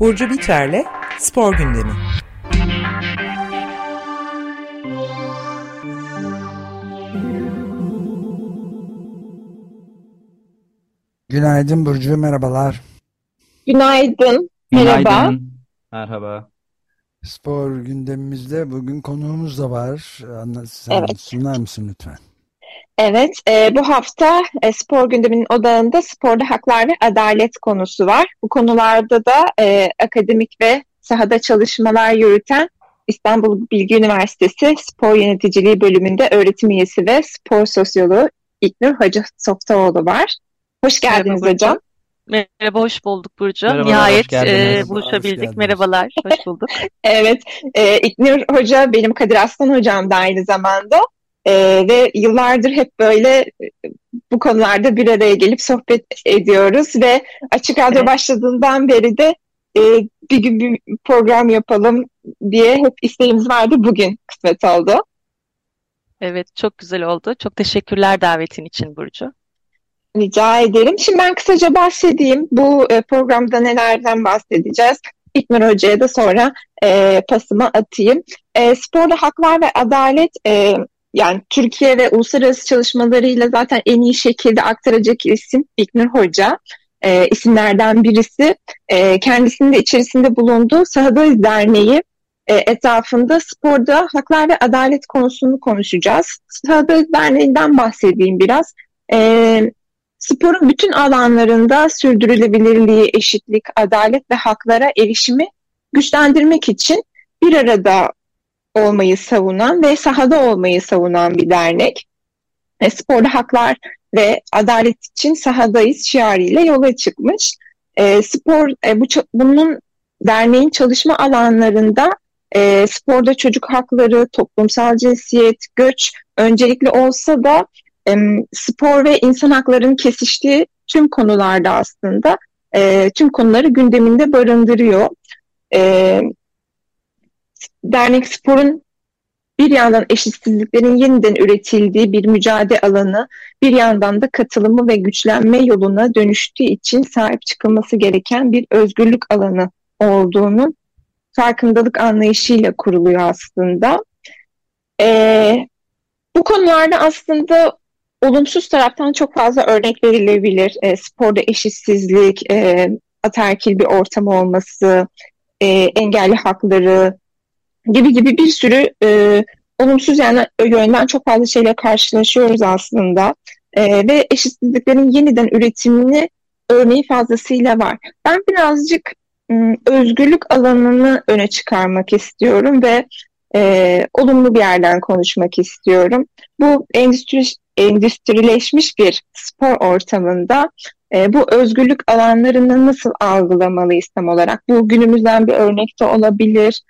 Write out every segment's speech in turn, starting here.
Burcu Biterle Spor Gündemi. Günaydın Burcu, merhabalar. Günaydın, merhaba. Günaydın. Merhaba. Spor gündemimizde bugün konuğumuz da var. Anla- Sen Evet. sunar mısın lütfen? Evet, e, bu hafta e, spor gündeminin odağında sporda haklar ve adalet konusu var. Bu konularda da e, akademik ve sahada çalışmalar yürüten İstanbul Bilgi Üniversitesi Spor Yöneticiliği bölümünde öğretim üyesi ve spor sosyoloğu İlknur Hacı Softaoğlu var. Hoş geldiniz Merhaba hocam. Merhaba, hoş bulduk Burcu. Merhabalar, Nihayet e, buluşabildik. Hoş. Merhabalar, hoş bulduk. Evet, e, İlknur Hoca benim Kadir Aslan hocam da aynı zamanda E, ve yıllardır hep böyle e, bu konularda bir araya gelip sohbet ediyoruz ve Açık Radyo Evet. başladığından beri de e, bir gün bir program yapalım diye hep isteğimiz vardı. Bugün kısmet oldu. Evet, çok güzel oldu. Çok teşekkürler davetin için Burcu. Rica ederim. Şimdi ben kısaca bahsedeyim. Bu e, programda nelerden bahsedeceğiz? İknur Hoca'ya da sonra e, pasımı atayım. E, sporda haklar ve adalet e, yani Türkiye ve uluslararası çalışmalarıyla zaten en iyi şekilde aktaracak isim İknur Hoca. E, isimlerden birisi. E, kendisinin de içerisinde bulunduğu Sahadayız Derneği e, etrafında sporda haklar ve adalet konusunu konuşacağız. Sahadayız Derneği'nden bahsedeyim biraz. E, Sporun bütün alanlarında sürdürülebilirliği, eşitlik, adalet ve haklara erişimi güçlendirmek için bir arada olmayı savunan ve sahada olmayı savunan bir dernek. E, sporda haklar ve adalet için sahadayız şiarıyla yola çıkmış. E, spor e, bu bunun derneğin çalışma alanlarında e, sporda çocuk hakları, toplumsal cinsiyet, göç öncelikli olsa da em, spor ve insan haklarının kesiştiği tüm konularda aslında e, tüm konuları gündeminde barındırıyor. E, dernek sporun bir yandan eşitsizliklerin yeniden üretildiği bir mücadele alanı, bir yandan da katılımı ve güçlenme yoluna dönüştüğü için sahip çıkılması gereken bir özgürlük alanı olduğunu farkındalık anlayışıyla kuruluyor aslında. E, bu konularda aslında olumsuz taraftan çok fazla örnek verilebilir. E, sporda eşitsizlik, e, ataerkil bir ortam olması, e, engelli hakları gibi gibi bir sürü e, olumsuz yani yönden çok fazla şeyle karşılaşıyoruz aslında. E, ve eşitsizliklerin yeniden üretimini örneği fazlasıyla var. Ben birazcık özgürlük alanını öne çıkarmak istiyorum ve e, olumlu bir yerden konuşmak istiyorum. Bu endüstri, endüstrileşmiş bir spor ortamında e, bu özgürlük alanlarını nasıl algılamalıyız tam olarak? Bu günümüzden bir örnek de olabilir.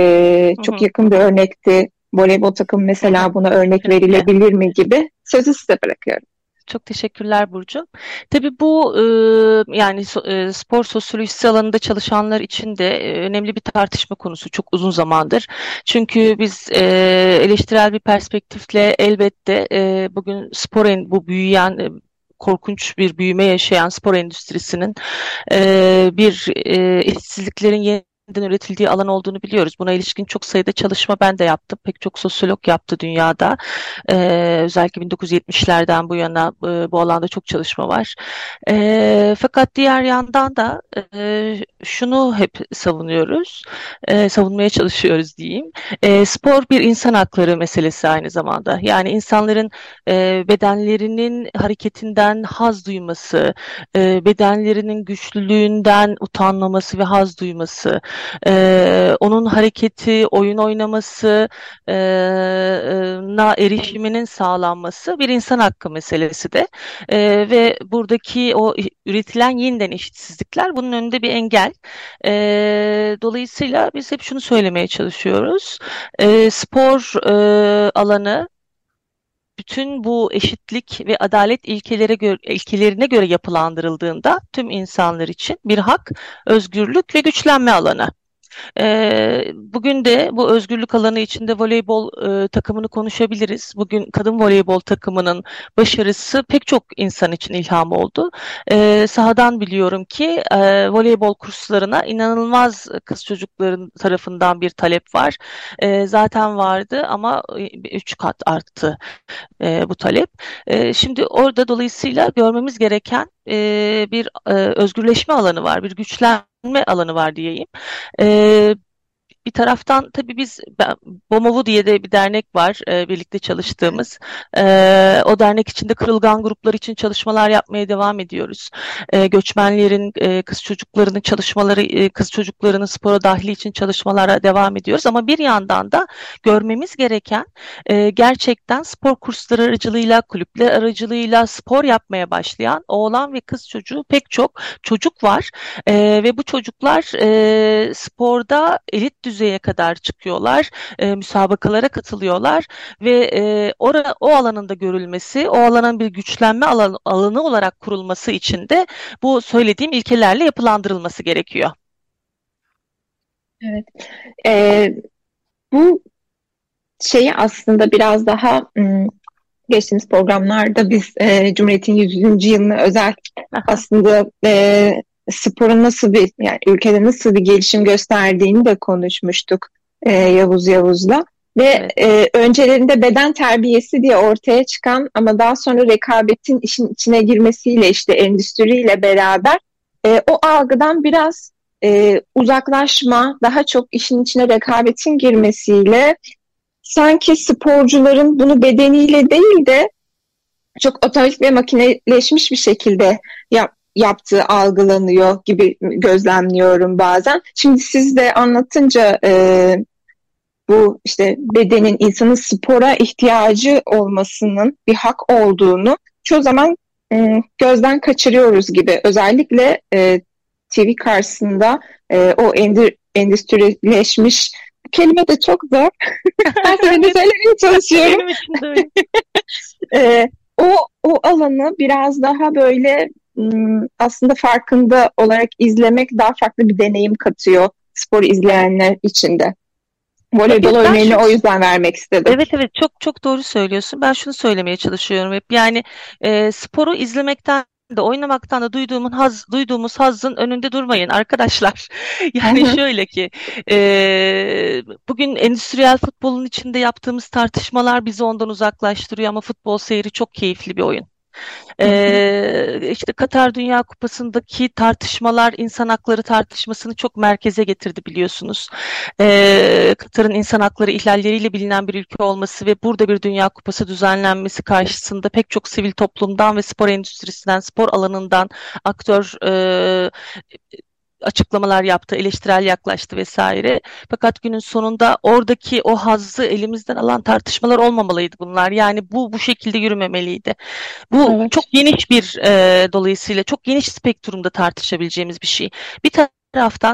E, çok yakın bir örnekti. Voleybol takımı mesela buna örnek verilebilir mi gibi. Sözü size bırakıyorum. Çok teşekkürler Burcu. Tabii bu e, yani e, spor sosyolojisi alanında çalışanlar için de e, önemli bir tartışma konusu çok uzun zamandır. Çünkü biz e, eleştirel bir perspektifle elbette e, bugün spor en, bu büyüyen e, korkunç bir büyüme yaşayan spor endüstrisinin e, bir e, eşitsizliklerin yeniden üretildiği alan olduğunu biliyoruz. Buna ilişkin çok sayıda çalışma ben de yaptım. Pek çok sosyolog yaptı dünyada. Ee, özellikle 1970'lerden bu yana e, bu alanda çok çalışma var. Ee, fakat diğer yandan da e, şunu hep savunuyoruz, e, savunmaya çalışıyoruz diyeyim. E, spor bir insan hakları meselesi aynı zamanda. Yani insanların e, bedenlerinin hareketinden haz duyması, e, bedenlerinin güçlülüğünden utanmaması ve haz duyması, e, onun hareketi, oyun oynaması, e, na erişiminin sağlanması bir insan hakkı meselesi de E, ve buradaki o üretilen yeniden eşitsizlikler bunun önünde bir engel. E, dolayısıyla biz hep şunu söylemeye çalışıyoruz. E, spor e, alanı bütün bu eşitlik ve adalet ilkelere göre, ilkelerine göre yapılandırıldığında tüm insanlar için bir hak, özgürlük ve güçlenme alanı. E, bugün de bu özgürlük alanı içinde voleybol e, takımını konuşabiliriz. Bugün kadın voleybol takımının başarısı pek çok insan için ilham oldu. E, sahadan biliyorum ki e, voleybol kurslarına inanılmaz kız çocukların tarafından bir talep var. E, zaten vardı ama üç kat arttı e, bu talep. E, şimdi orada dolayısıyla görmemiz gereken e, bir e, özgürleşme alanı var, bir güçlenme alanı var diyeyim. E, bir taraftan tabii biz BOMOVU diye de bir dernek var e, birlikte çalıştığımız. E, o dernek içinde kırılgan gruplar için çalışmalar yapmaya devam ediyoruz. E, göçmenlerin, e, kız çocuklarının çalışmaları, e, kız çocuklarının spora dahili için çalışmalara devam ediyoruz. Ama bir yandan da görmemiz gereken e, gerçekten spor kursları aracılığıyla, kulüpler aracılığıyla spor yapmaya başlayan oğlan ve kız çocuğu pek çok çocuk var. E, ve bu çocuklar e, sporda elit düzeye kadar çıkıyorlar, e, müsabakalara katılıyorlar ve e, ora, o alanın da görülmesi, o alanın bir güçlenme alanı, alanı olarak kurulması için de bu söylediğim ilkelerle yapılandırılması gerekiyor. Evet. Ee, bu şeyi aslında biraz daha geçtiğimiz programlarda biz e, Cumhuriyet'in 100. yılını özel aslında e, sporun nasıl bir yani ülkede nasıl bir gelişim gösterdiğini de konuşmuştuk e, Yavuz Yavuz'la. Ve evet. e, öncelerinde beden terbiyesi diye ortaya çıkan ama daha sonra rekabetin işin içine girmesiyle işte endüstriyle beraber e, o algıdan biraz e, uzaklaşma, daha çok işin içine rekabetin girmesiyle sanki sporcuların bunu bedeniyle değil de çok otomatik ve makineleşmiş bir şekilde yap, yaptığı algılanıyor gibi gözlemliyorum bazen. Şimdi siz de anlatınca e, bu işte bedenin insanın spora ihtiyacı olmasının bir hak olduğunu çoğu zaman e, gözden kaçırıyoruz gibi. Özellikle e, TV karşısında e, o endir, endüstrileşmiş kelime de çok zor. Her seferinde söylemeye çalışıyorum. e, o, o alanı biraz daha böyle aslında farkında olarak izlemek daha farklı bir deneyim katıyor spor izleyenler için de. Voleybol örneğini o yüzden vermek istedim. Evet evet çok çok doğru söylüyorsun. Ben şunu söylemeye çalışıyorum hep. Yani e, sporu izlemekten de oynamaktan da duyduğumun haz, duyduğumuz hazın önünde durmayın arkadaşlar. Yani şöyle ki e, bugün endüstriyel futbolun içinde yaptığımız tartışmalar bizi ondan uzaklaştırıyor ama futbol seyri çok keyifli bir oyun. Ee, işte Katar Dünya Kupası'ndaki tartışmalar insan hakları tartışmasını çok merkeze getirdi biliyorsunuz. Ee, Katar'ın insan hakları ihlalleriyle bilinen bir ülke olması ve burada bir Dünya Kupası düzenlenmesi karşısında pek çok sivil toplumdan ve spor endüstrisinden, spor alanından aktör e, açıklamalar yaptı, eleştirel yaklaştı vesaire. Fakat günün sonunda oradaki o hazzı elimizden alan tartışmalar olmamalıydı bunlar. Yani bu bu şekilde yürümemeliydi. Bu evet. çok geniş bir e, dolayısıyla çok geniş spektrumda tartışabileceğimiz bir şey. Bir taraftan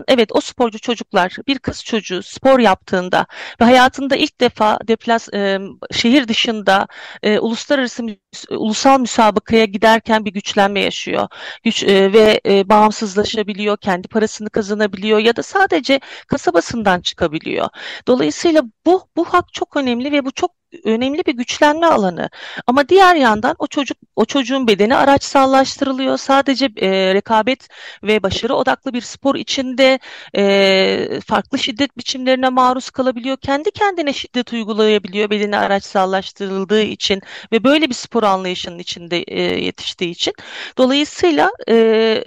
evet o sporcu çocuklar bir kız çocuğu spor yaptığında ve hayatında ilk defa deplas e, şehir dışında e, uluslararası ulusal müsabakaya giderken bir güçlenme yaşıyor. Güç e, ve e, bağımsızlaşabiliyor, kendi parasını kazanabiliyor ya da sadece kasabasından çıkabiliyor. Dolayısıyla bu bu hak çok önemli ve bu çok önemli bir güçlenme alanı. Ama diğer yandan o çocuk o çocuğun bedeni araçsallaştırılıyor. Sadece e, rekabet ve başarı odaklı bir spor içinde e, farklı şiddet biçimlerine maruz kalabiliyor. Kendi kendine şiddet uygulayabiliyor bedeni araçsallaştırıldığı için ve böyle bir spor anlayışının içinde e, yetiştiği için. Dolayısıyla e,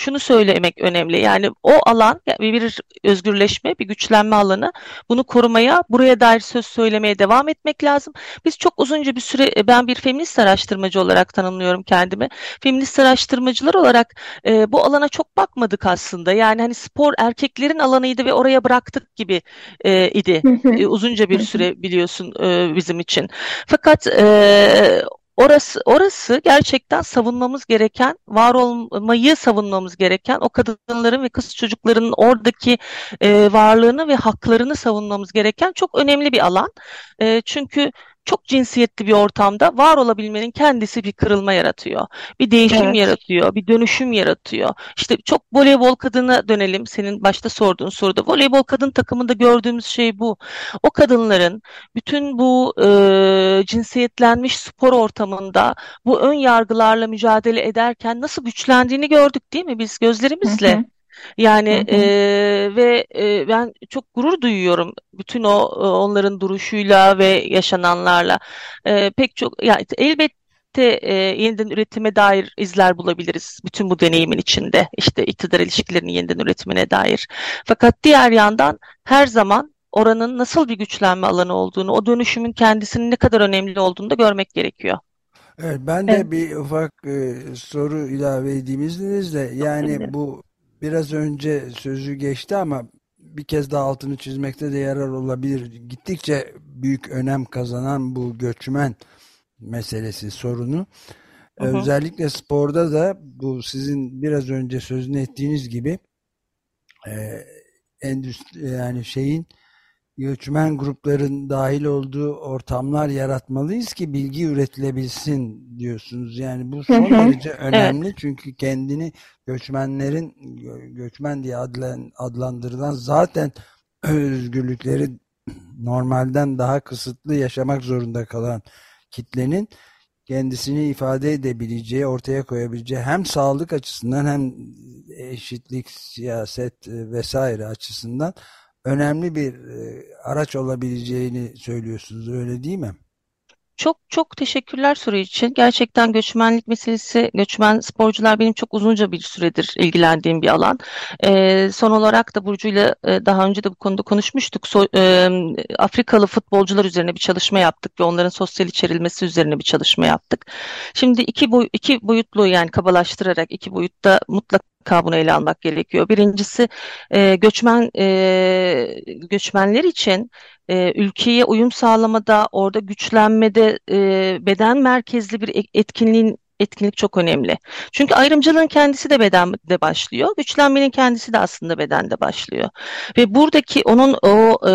şunu söylemek önemli. Yani o alan bir özgürleşme, bir güçlenme alanı. Bunu korumaya, buraya dair söz söylemeye devam etmek lazım. Biz çok uzunca bir süre, e, ben bir feminist araştırmacı olarak tanımlıyorum kendimi. Feminist araştırmacılar olarak e, bu alana çok bakmadık aslında. Yani hani spor erkeklerin alanıydı ve oraya bıraktık gibi e, idi. e, uzunca bir süre biliyorsun e, bizim için. Fakat e, Orası, orası gerçekten savunmamız gereken, var olmayı savunmamız gereken, o kadınların ve kız çocuklarının oradaki e, varlığını ve haklarını savunmamız gereken çok önemli bir alan. E, çünkü çok cinsiyetli bir ortamda var olabilmenin kendisi bir kırılma yaratıyor. Bir değişim evet. yaratıyor, bir dönüşüm yaratıyor. İşte çok voleybol kadına dönelim. Senin başta sorduğun soruda. Voleybol kadın takımında gördüğümüz şey bu. O kadınların bütün bu e, cinsiyetlenmiş spor ortamında bu ön yargılarla mücadele ederken nasıl güçlendiğini gördük değil mi biz gözlerimizle? Hı hı. Yani hı hı. E, ve e, ben çok gurur duyuyorum bütün o onların duruşuyla ve yaşananlarla. E, pek çok yani elbette e, yeniden üretime dair izler bulabiliriz bütün bu deneyimin içinde. İşte iktidar ilişkilerinin yeniden üretimine dair. Fakat diğer yandan her zaman oranın nasıl bir güçlenme alanı olduğunu, o dönüşümün kendisinin ne kadar önemli olduğunu da görmek gerekiyor. Evet, ben de evet. bir ufak e, soru ilave edeyim izninizle. Yani bu biraz önce sözü geçti ama bir kez daha altını çizmekte de yarar olabilir. Gittikçe büyük önem kazanan bu göçmen meselesi sorunu. Hı hı. Özellikle sporda da bu sizin biraz önce sözünü ettiğiniz gibi e, endüstri yani şeyin göçmen grupların dahil olduğu ortamlar yaratmalıyız ki bilgi üretilebilsin diyorsunuz. Yani bu son derece önemli evet. çünkü kendini göçmenlerin göçmen diye adlan, adlandırılan zaten özgürlükleri normalden daha kısıtlı yaşamak zorunda kalan kitlenin kendisini ifade edebileceği, ortaya koyabileceği hem sağlık açısından hem eşitlik, siyaset vesaire açısından önemli bir e, araç olabileceğini söylüyorsunuz öyle değil mi? Çok çok teşekkürler soru için. Gerçekten göçmenlik meselesi, göçmen sporcular benim çok uzunca bir süredir ilgilendiğim bir alan. E, son olarak da Burcu'yla e, daha önce de bu konuda konuşmuştuk. So, e, Afrikalı futbolcular üzerine bir çalışma yaptık ve onların sosyal içerilmesi üzerine bir çalışma yaptık. Şimdi iki, boy, iki boyutlu yani kabalaştırarak iki boyutta mutlaka bunu ele almak gerekiyor. Birincisi e, göçmen e, göçmenler için e, ülkeye uyum sağlamada, orada güçlenmede e, beden merkezli bir etkinliğin etkinlik çok önemli. Çünkü ayrımcılığın kendisi de bedende başlıyor. Güçlenmenin kendisi de aslında bedende başlıyor. Ve buradaki onun o e,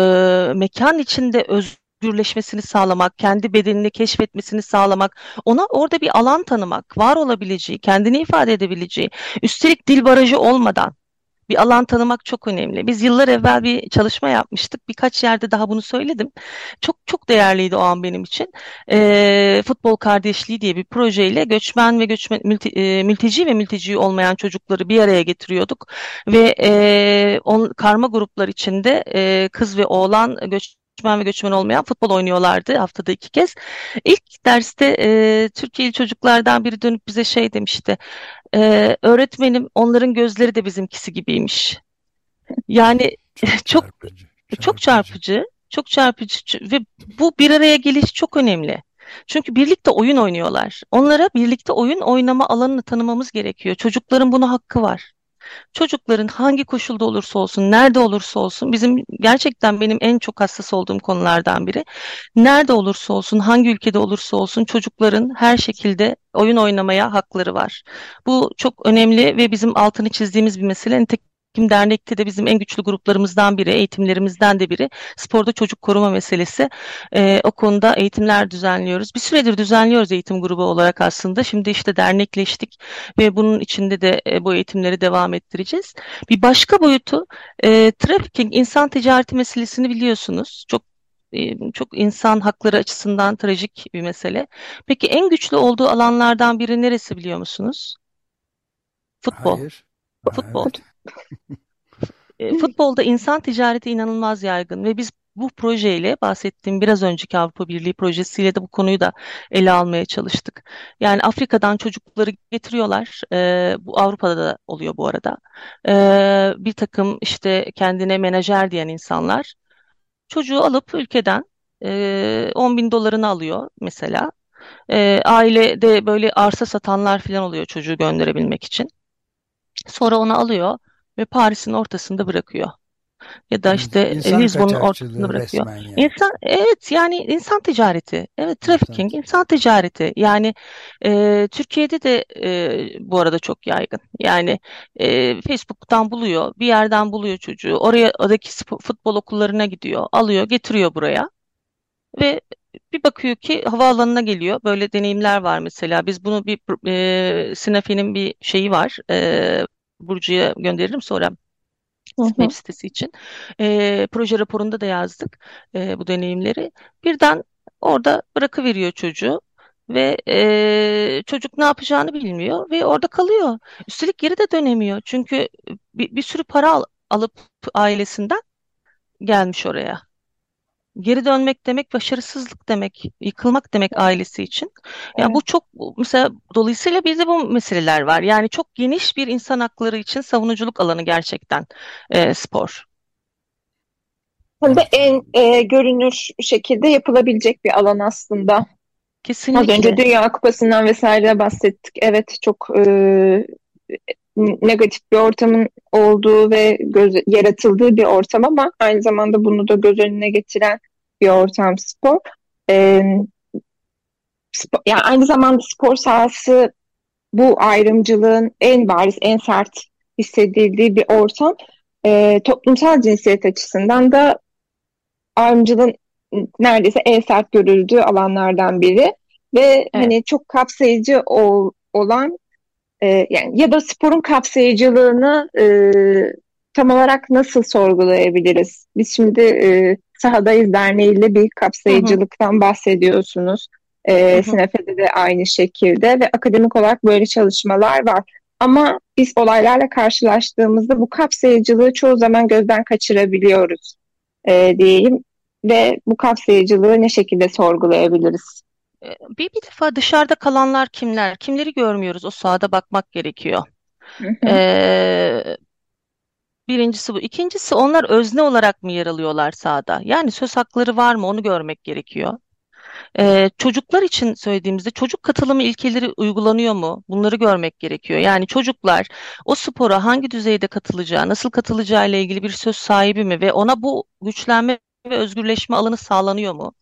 mekan içinde özgürleşmesini sağlamak, kendi bedenini keşfetmesini sağlamak, ona orada bir alan tanımak, var olabileceği, kendini ifade edebileceği, üstelik dil barajı olmadan bir alan tanımak çok önemli. Biz yıllar evvel bir çalışma yapmıştık. Birkaç yerde daha bunu söyledim. Çok çok değerliydi o an benim için. E, Futbol Kardeşliği diye bir projeyle göçmen ve göçmen mülti, e, mülteci ve mülteci olmayan çocukları bir araya getiriyorduk ve e, on, karma gruplar içinde e, kız ve oğlan göç göçmen ve göçmen olmayan futbol oynuyorlardı haftada iki kez. İlk derste e, Türkiye'li çocuklardan biri dönüp bize şey demişti. E, öğretmenim onların gözleri de bizimkisi gibiymiş. Yani çok çok çarpıcı, çok çarpıcı, çok çarpıcı ve bu bir araya geliş çok önemli. Çünkü birlikte oyun oynuyorlar. Onlara birlikte oyun oynama alanını tanımamız gerekiyor. Çocukların buna hakkı var çocukların hangi koşulda olursa olsun, nerede olursa olsun bizim gerçekten benim en çok hassas olduğum konulardan biri. Nerede olursa olsun, hangi ülkede olursa olsun çocukların her şekilde oyun oynamaya hakları var. Bu çok önemli ve bizim altını çizdiğimiz bir mesele. Nitekim Eğitim Dernek'te de bizim en güçlü gruplarımızdan biri, eğitimlerimizden de biri sporda çocuk koruma meselesi. E, o konuda eğitimler düzenliyoruz. Bir süredir düzenliyoruz eğitim grubu olarak aslında. Şimdi işte dernekleştik ve bunun içinde de e, bu eğitimleri devam ettireceğiz. Bir başka boyutu e, trafficking, insan ticareti meselesini biliyorsunuz. Çok e, çok insan hakları açısından trajik bir mesele. Peki en güçlü olduğu alanlardan biri neresi biliyor musunuz? Futbol. Hayır. Futbol. Evet. E, futbolda insan ticareti inanılmaz yaygın ve biz bu projeyle bahsettiğim biraz önceki Avrupa Birliği projesiyle de bu konuyu da ele almaya çalıştık. Yani Afrika'dan çocukları getiriyorlar. E, bu Avrupa'da da oluyor bu arada. E, bir takım işte kendine menajer diyen insanlar çocuğu alıp ülkeden e, 10 bin dolarını alıyor mesela. E, ailede böyle arsa satanlar falan oluyor çocuğu gönderebilmek için. Sonra onu alıyor ve Paris'in ortasında bırakıyor. Ya da işte insan Lisbon'un ortasında bırakıyor. Yani. İnsan evet yani insan ticareti. Evet trafficking insan, insan ticareti. Yani e, Türkiye'de de e, bu arada çok yaygın. Yani e, Facebook'tan buluyor, bir yerden buluyor çocuğu. Oraya oradaki futbol okullarına gidiyor, alıyor, getiriyor buraya ve bir bakıyor ki havaalanına geliyor. Böyle deneyimler var mesela. Biz bunu bir e, Sinafi'nin bir şeyi var. E, Burcu'ya gönderirim sonra web sitesi için. E, proje raporunda da yazdık e, bu deneyimleri. Birden orada bırakıveriyor çocuğu ve e, çocuk ne yapacağını bilmiyor ve orada kalıyor. Üstelik geri de dönemiyor. Çünkü bir, bir sürü para al, alıp ailesinden gelmiş oraya. Geri dönmek demek başarısızlık demek, yıkılmak demek ailesi için. Yani bu çok mesela dolayısıyla bizde bu meseleler var. Yani çok geniş bir insan hakları için savunuculuk alanı gerçekten e, spor. Hem de en e, görünür şekilde yapılabilecek bir alan aslında. Kesinlikle. Az önce Dünya Kupası'ndan vesaire bahsettik. Evet çok e, negatif bir ortamın olduğu ve göz, yaratıldığı bir ortam ama aynı zamanda bunu da göz önüne getiren bir ortam spor. E, spor yani aynı zamanda spor sahası bu ayrımcılığın en bariz, en sert hissedildiği bir ortam. E, toplumsal cinsiyet açısından da ayrımcılığın neredeyse en sert görüldüğü alanlardan biri ve evet. hani çok kapsayıcı ol, olan e, yani ya da sporun kapsayıcılığını e, tam olarak nasıl sorgulayabiliriz? Biz şimdi e, Sahadayız Derneği'yle bir kapsayıcılıktan hı hı. bahsediyorsunuz. E, Sinefe'de de aynı şekilde ve akademik olarak böyle çalışmalar var. Ama biz olaylarla karşılaştığımızda bu kapsayıcılığı çoğu zaman gözden kaçırabiliyoruz e, diyeyim ve bu kapsayıcılığı ne şekilde sorgulayabiliriz? Ee, bir, bir defa dışarıda kalanlar kimler? Kimleri görmüyoruz? O sahada bakmak gerekiyor. Ee, birincisi bu. İkincisi onlar özne olarak mı yer alıyorlar sahada? Yani söz hakları var mı? Onu görmek gerekiyor. Ee, çocuklar için söylediğimizde çocuk katılımı ilkeleri uygulanıyor mu? Bunları görmek gerekiyor. Yani çocuklar o spora hangi düzeyde katılacağı, nasıl katılacağı ile ilgili bir söz sahibi mi ve ona bu güçlenme ve özgürleşme alanı sağlanıyor mu?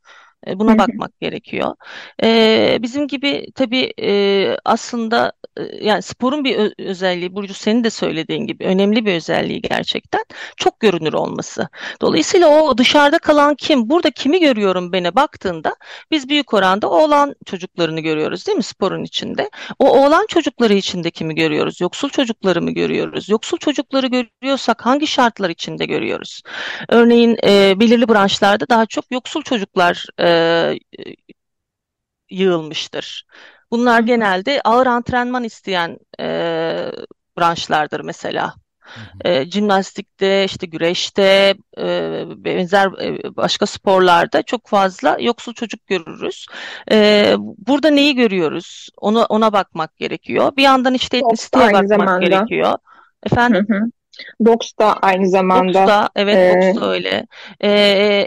Buna bakmak gerekiyor. Ee, bizim gibi tabii e, aslında e, yani sporun bir özelliği, Burcu senin de söylediğin gibi önemli bir özelliği gerçekten çok görünür olması. Dolayısıyla o dışarıda kalan kim, burada kimi görüyorum bana baktığında biz büyük oranda oğlan çocuklarını görüyoruz değil mi sporun içinde? O oğlan çocukları içinde kimi görüyoruz? Yoksul çocukları mı görüyoruz? Yoksul çocukları görüyorsak hangi şartlar içinde görüyoruz? Örneğin e, belirli branşlarda daha çok yoksul çocuklar e, yığılmıştır. Bunlar genelde ağır antrenman isteyen e, branşlardır mesela. E, jimnastikte, işte güreşte, e, benzer e, başka sporlarda çok fazla yoksul çocuk görürüz. E, burada neyi görüyoruz? Onu ona bakmak gerekiyor. Bir yandan işte etnisiteye bakmak zamanda. gerekiyor. Efendim? Hı hı. Boks da aynı zamanda. Boks da, evet e, boks da öyle. E,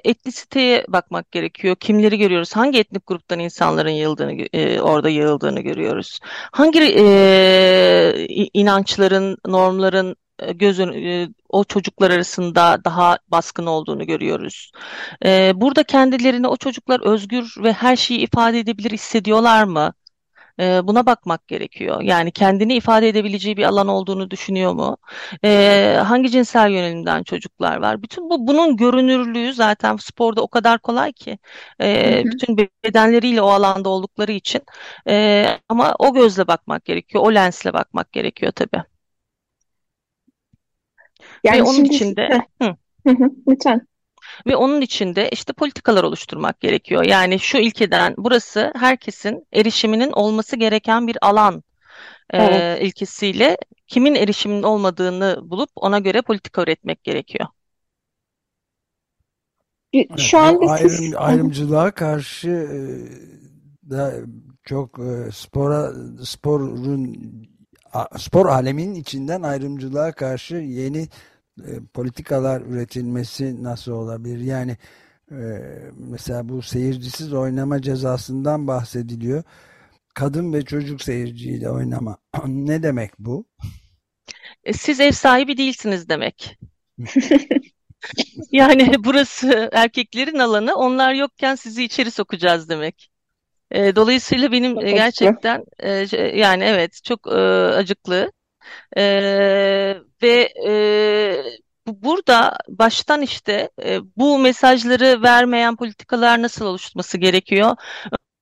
etnisiteye bakmak gerekiyor. Kimleri görüyoruz? Hangi etnik gruptan insanların yığıldığını, e, orada yığıldığını görüyoruz? Hangi e, inançların, normların e, göz e, o çocuklar arasında daha baskın olduğunu görüyoruz. E, burada kendilerini o çocuklar özgür ve her şeyi ifade edebilir hissediyorlar mı? E, buna bakmak gerekiyor. Yani kendini ifade edebileceği bir alan olduğunu düşünüyor mu? E, hangi cinsel yönelimden çocuklar var? Bütün bu bunun görünürlüğü zaten sporda o kadar kolay ki. E, bütün bedenleriyle o alanda oldukları için. E, ama o gözle bakmak gerekiyor. O lensle bakmak gerekiyor tabii. Yani Ve onun şimdi... içinde... Hı. Lütfen. Ve onun içinde işte politikalar oluşturmak gerekiyor. Yani şu ilkeden burası herkesin erişiminin olması gereken bir alan evet. e, ilkesiyle kimin erişiminin olmadığını bulup ona göre politika üretmek gerekiyor. Şu anda ayrım, siz... ayrımcılığa karşı e, da çok e, spora sporun spor aleminin içinden ayrımcılığa karşı yeni e, politikalar üretilmesi nasıl olabilir? Yani e, mesela bu seyircisiz oynama cezasından bahsediliyor. Kadın ve çocuk seyirciyle oynama. ne demek bu? E, siz ev sahibi değilsiniz demek. yani burası erkeklerin alanı. Onlar yokken sizi içeri sokacağız demek. dolayısıyla benim gerçekten yani evet çok acıklı. Ee, ve e, burada baştan işte e, bu mesajları vermeyen politikalar nasıl oluşturması gerekiyor?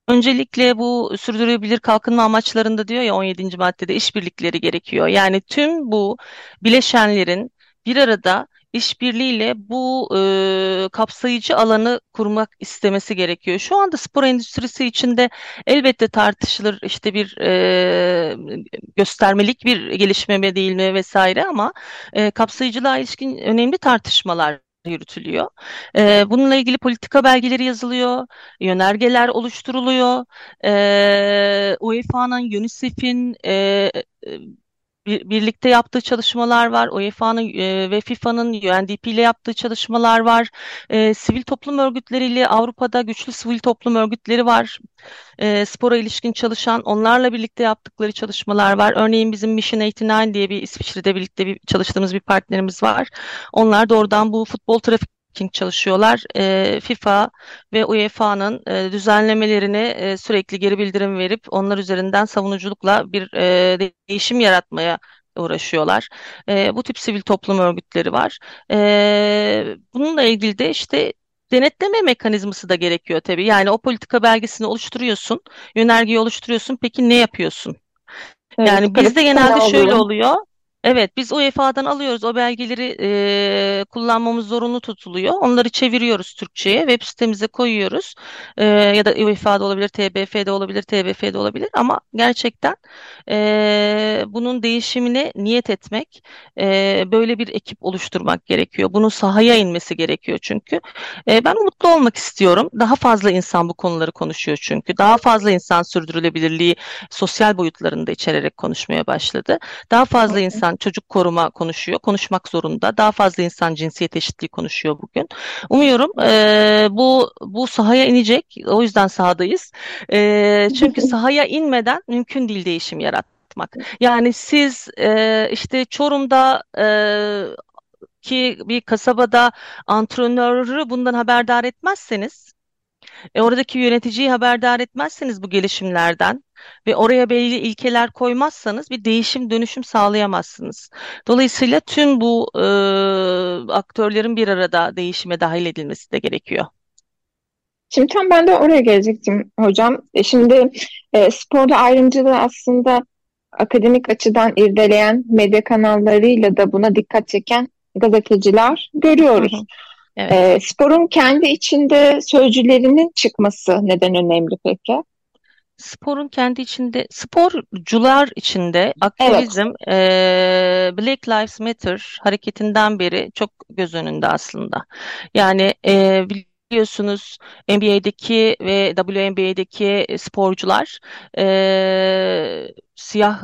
Öncelikle bu sürdürülebilir kalkınma amaçlarında diyor ya 17. maddede işbirlikleri gerekiyor. Yani tüm bu bileşenlerin bir arada işbirliğiyle bu e, kapsayıcı alanı kurmak istemesi gerekiyor. Şu anda spor endüstrisi içinde elbette tartışılır işte bir e, göstermelik bir gelişme mi değil mi vesaire ama e, kapsayıcılığa ilişkin önemli tartışmalar yürütülüyor. E, bununla ilgili politika belgeleri yazılıyor, yönergeler oluşturuluyor. E, UEFA'nın, UNICEF'in e, birlikte yaptığı çalışmalar var. UEFA'nın e, ve FIFA'nın UNDP ile yaptığı çalışmalar var. E, sivil toplum örgütleriyle Avrupa'da güçlü sivil toplum örgütleri var. E, spora ilişkin çalışan onlarla birlikte yaptıkları çalışmalar var. Örneğin bizim Mission 89 diye bir İsviçre'de birlikte bir çalıştığımız bir partnerimiz var. Onlar doğrudan bu futbol trafik King çalışıyorlar. E, FIFA ve UEFA'nın e, düzenlemelerine e, sürekli geri bildirim verip onlar üzerinden savunuculukla bir e, değişim yaratmaya uğraşıyorlar. E, bu tip sivil toplum örgütleri var. E, bununla ilgili de işte denetleme mekanizması da gerekiyor tabii. Yani o politika belgesini oluşturuyorsun, yönergeyi oluşturuyorsun. Peki ne yapıyorsun? Evet, yani bizde genelde şöyle oluyor. Evet, biz UEFA'dan alıyoruz o belgeleri e, kullanmamız zorunlu tutuluyor. Onları çeviriyoruz Türkçe'ye, web sitemize koyuyoruz. E, ya da UEFA'da olabilir, TBF'de olabilir, TBF'de olabilir. Ama gerçekten e, bunun değişimine niyet etmek, e, böyle bir ekip oluşturmak gerekiyor. Bunun sahaya inmesi gerekiyor çünkü. E, ben umutlu olmak istiyorum. Daha fazla insan bu konuları konuşuyor çünkü. Daha fazla insan sürdürülebilirliği sosyal boyutlarında içererek konuşmaya başladı. Daha fazla insan çocuk koruma konuşuyor, konuşmak zorunda. Daha fazla insan cinsiyet eşitliği konuşuyor bugün. Umuyorum e, bu bu sahaya inecek. O yüzden sahadayız. E, çünkü sahaya inmeden mümkün değil değişim yaratmak. Yani siz e, işte Çorum'da e, ki bir kasabada antrenörü bundan haberdar etmezseniz e, oradaki yöneticiyi haberdar etmezseniz bu gelişimlerden ve oraya belli ilkeler koymazsanız bir değişim dönüşüm sağlayamazsınız. Dolayısıyla tüm bu e, aktörlerin bir arada değişime dahil edilmesi de gerekiyor. Şimdi tam ben de oraya gelecektim hocam. E, şimdi e, sporda ayrımcılığı aslında akademik açıdan irdeleyen medya kanallarıyla da buna dikkat çeken gazeteciler görüyoruz. Hı hı. Evet. E, sporun kendi içinde sözcülerinin çıkması neden önemli peki? Sporun kendi içinde, sporcular içinde aktivizm evet. e, Black Lives Matter hareketinden beri çok göz önünde aslında. Yani e, biliyorsunuz NBA'deki ve WNBA'deki sporcular e, siyah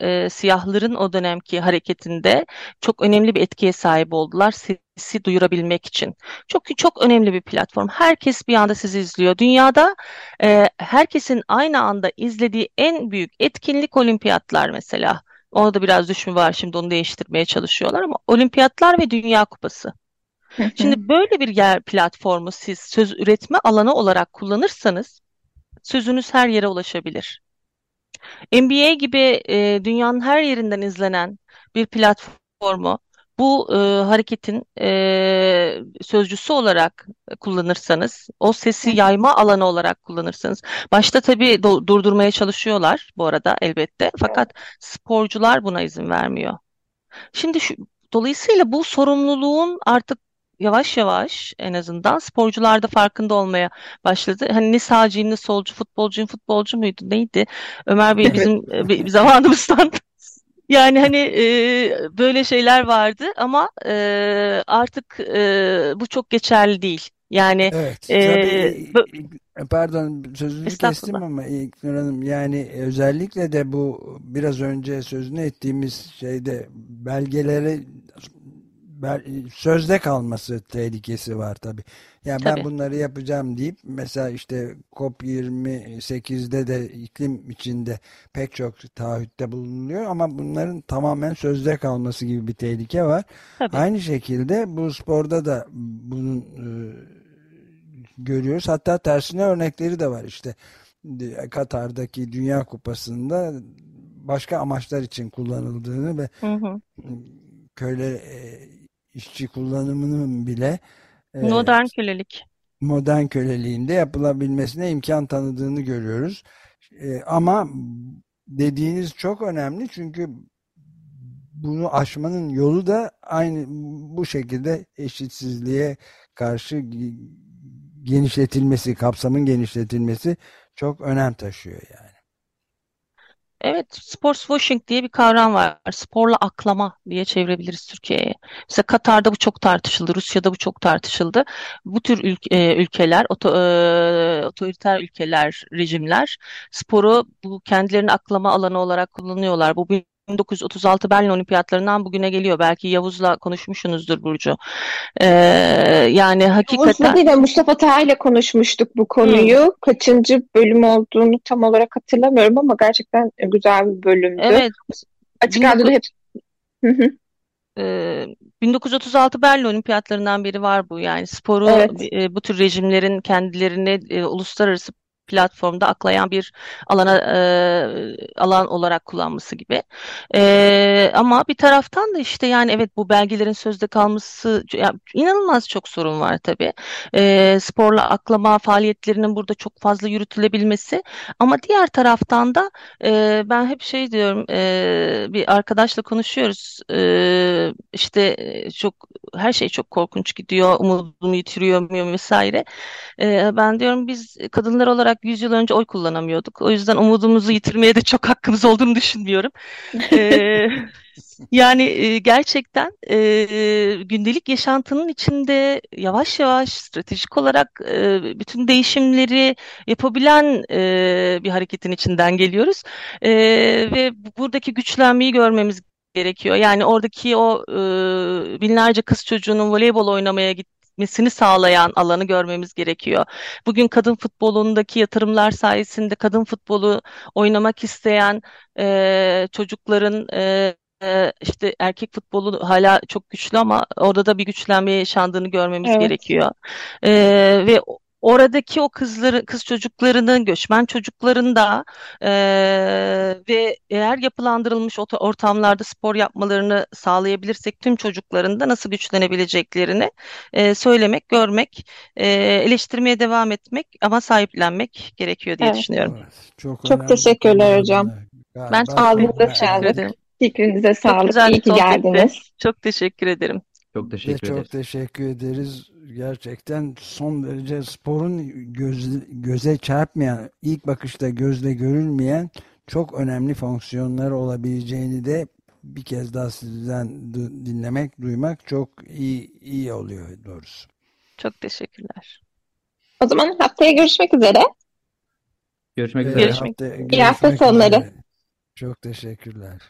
e, siyahların o dönemki hareketinde çok önemli bir etkiye sahip oldular sesi duyurabilmek için. Çok çok önemli bir platform. Herkes bir anda sizi izliyor. Dünyada e, herkesin aynı anda izlediği en büyük etkinlik olimpiyatlar mesela. Orada biraz düşme var şimdi onu değiştirmeye çalışıyorlar ama olimpiyatlar ve dünya kupası. Şimdi böyle bir yer platformu siz söz üretme alanı olarak kullanırsanız sözünüz her yere ulaşabilir. NBA gibi e, dünyanın her yerinden izlenen bir platformu bu e, hareketin e, sözcüsü olarak kullanırsanız, o sesi yayma alanı olarak kullanırsanız, başta tabii durdurmaya çalışıyorlar bu arada elbette, fakat sporcular buna izin vermiyor. Şimdi şu, dolayısıyla bu sorumluluğun artık yavaş yavaş en azından sporcular da farkında olmaya başladı. Hani ne sağcıyım ne solcu, futbolcuyum, futbolcu muydu neydi? Ömer Bey bizim evet. bir zamanımızdan yani hani e, böyle şeyler vardı ama e, artık e, bu çok geçerli değil. Yani evet, e, tabii, pardon sözünü kestim ama İlknur Hanım yani özellikle de bu biraz önce sözünü ettiğimiz şeyde belgeleri sözde kalması tehlikesi var tabi. Yani tabii. ben bunları yapacağım deyip mesela işte COP28'de de iklim içinde pek çok taahhütte bulunuyor ama bunların tamamen sözde kalması gibi bir tehlike var. Tabii. Aynı şekilde bu sporda da bunun e, görüyoruz. Hatta tersine örnekleri de var işte. Katar'daki Dünya Kupası'nda başka amaçlar için kullanıldığını ve hı hı. köyle e, işçi kullanımının bile e, modern kölelik modern köleliğinde yapılabilmesine imkan tanıdığını görüyoruz. E, ama dediğiniz çok önemli çünkü bunu aşmanın yolu da aynı bu şekilde eşitsizliğe karşı genişletilmesi, kapsamın genişletilmesi çok önem taşıyor yani. Evet, sports washing diye bir kavram var. Sporla aklama diye çevirebiliriz Türkiye'ye. Mesela Katar'da bu çok tartışıldı, Rusya'da bu çok tartışıldı. Bu tür ülke, ülkeler, oto, e, otoriter ülkeler, rejimler sporu bu kendilerini aklama alanı olarak kullanıyorlar. Bu 1936 Berlin Olimpiyatlarından bugüne geliyor. Belki Yavuz'la konuşmuşsunuzdur Burcu. Ee, yani hakikaten... Yavuz'la değil Mustafa Taha ile konuşmuştuk bu konuyu. Hmm. Kaçıncı bölüm olduğunu tam olarak hatırlamıyorum ama gerçekten güzel bir bölümdü. Evet. Açık radyoda hep... Ee, 1936 Berlin Olimpiyatlarından biri var bu yani sporu evet. e, bu tür rejimlerin kendilerini e, uluslararası platformda aklayan bir alana e, alan olarak kullanması gibi. E, ama bir taraftan da işte yani evet bu belgelerin sözde kalması yani inanılmaz çok sorun var tabii. E, sporla aklama faaliyetlerinin burada çok fazla yürütülebilmesi ama diğer taraftan da e, ben hep şey diyorum e, bir arkadaşla konuşuyoruz e, işte çok her şey çok korkunç gidiyor umudumu yitiriyor muyum vesaire. E, ben diyorum biz kadınlar olarak 100 yıl önce oy kullanamıyorduk. O yüzden umudumuzu yitirmeye de çok hakkımız olduğunu düşünmüyorum. ee, yani e, gerçekten e, gündelik yaşantının içinde yavaş yavaş stratejik olarak e, bütün değişimleri yapabilen e, bir hareketin içinden geliyoruz. E, ve buradaki güçlenmeyi görmemiz gerekiyor. Yani oradaki o e, binlerce kız çocuğunun voleybol oynamaya git gitmesini sağlayan alanı görmemiz gerekiyor. Bugün kadın futbolundaki yatırımlar sayesinde kadın futbolu oynamak isteyen e, çocukların e, işte erkek futbolu hala çok güçlü ama orada da bir güçlenme yaşandığını görmemiz evet. gerekiyor. Ee, ve oradaki o kızları, kız çocuklarının, göçmen çocukların da e, ve eğer yapılandırılmış ortamlarda spor yapmalarını sağlayabilirsek tüm çocukların da nasıl güçlenebileceklerini e, söylemek, görmek, e, eleştirmeye devam etmek ama sahiplenmek gerekiyor diye evet. düşünüyorum. Evet, çok çok teşekkürler hocam. Ben ağzınıza sağlık. Fikrinize sağlık. İyi ki geldiniz. Çok teşekkür ederim. Çok teşekkür ederiz. Çok teşekkür ederiz gerçekten son derece sporun göz, göze çarpmayan, ilk bakışta gözle görülmeyen çok önemli fonksiyonları olabileceğini de bir kez daha sizden dinlemek, duymak çok iyi iyi oluyor doğrusu. Çok teşekkürler. O zaman haftaya görüşmek üzere. Görüşmek üzere. Görüşmek, hafta, görüşmek İyi hafta sonları. Üzere. Çok teşekkürler.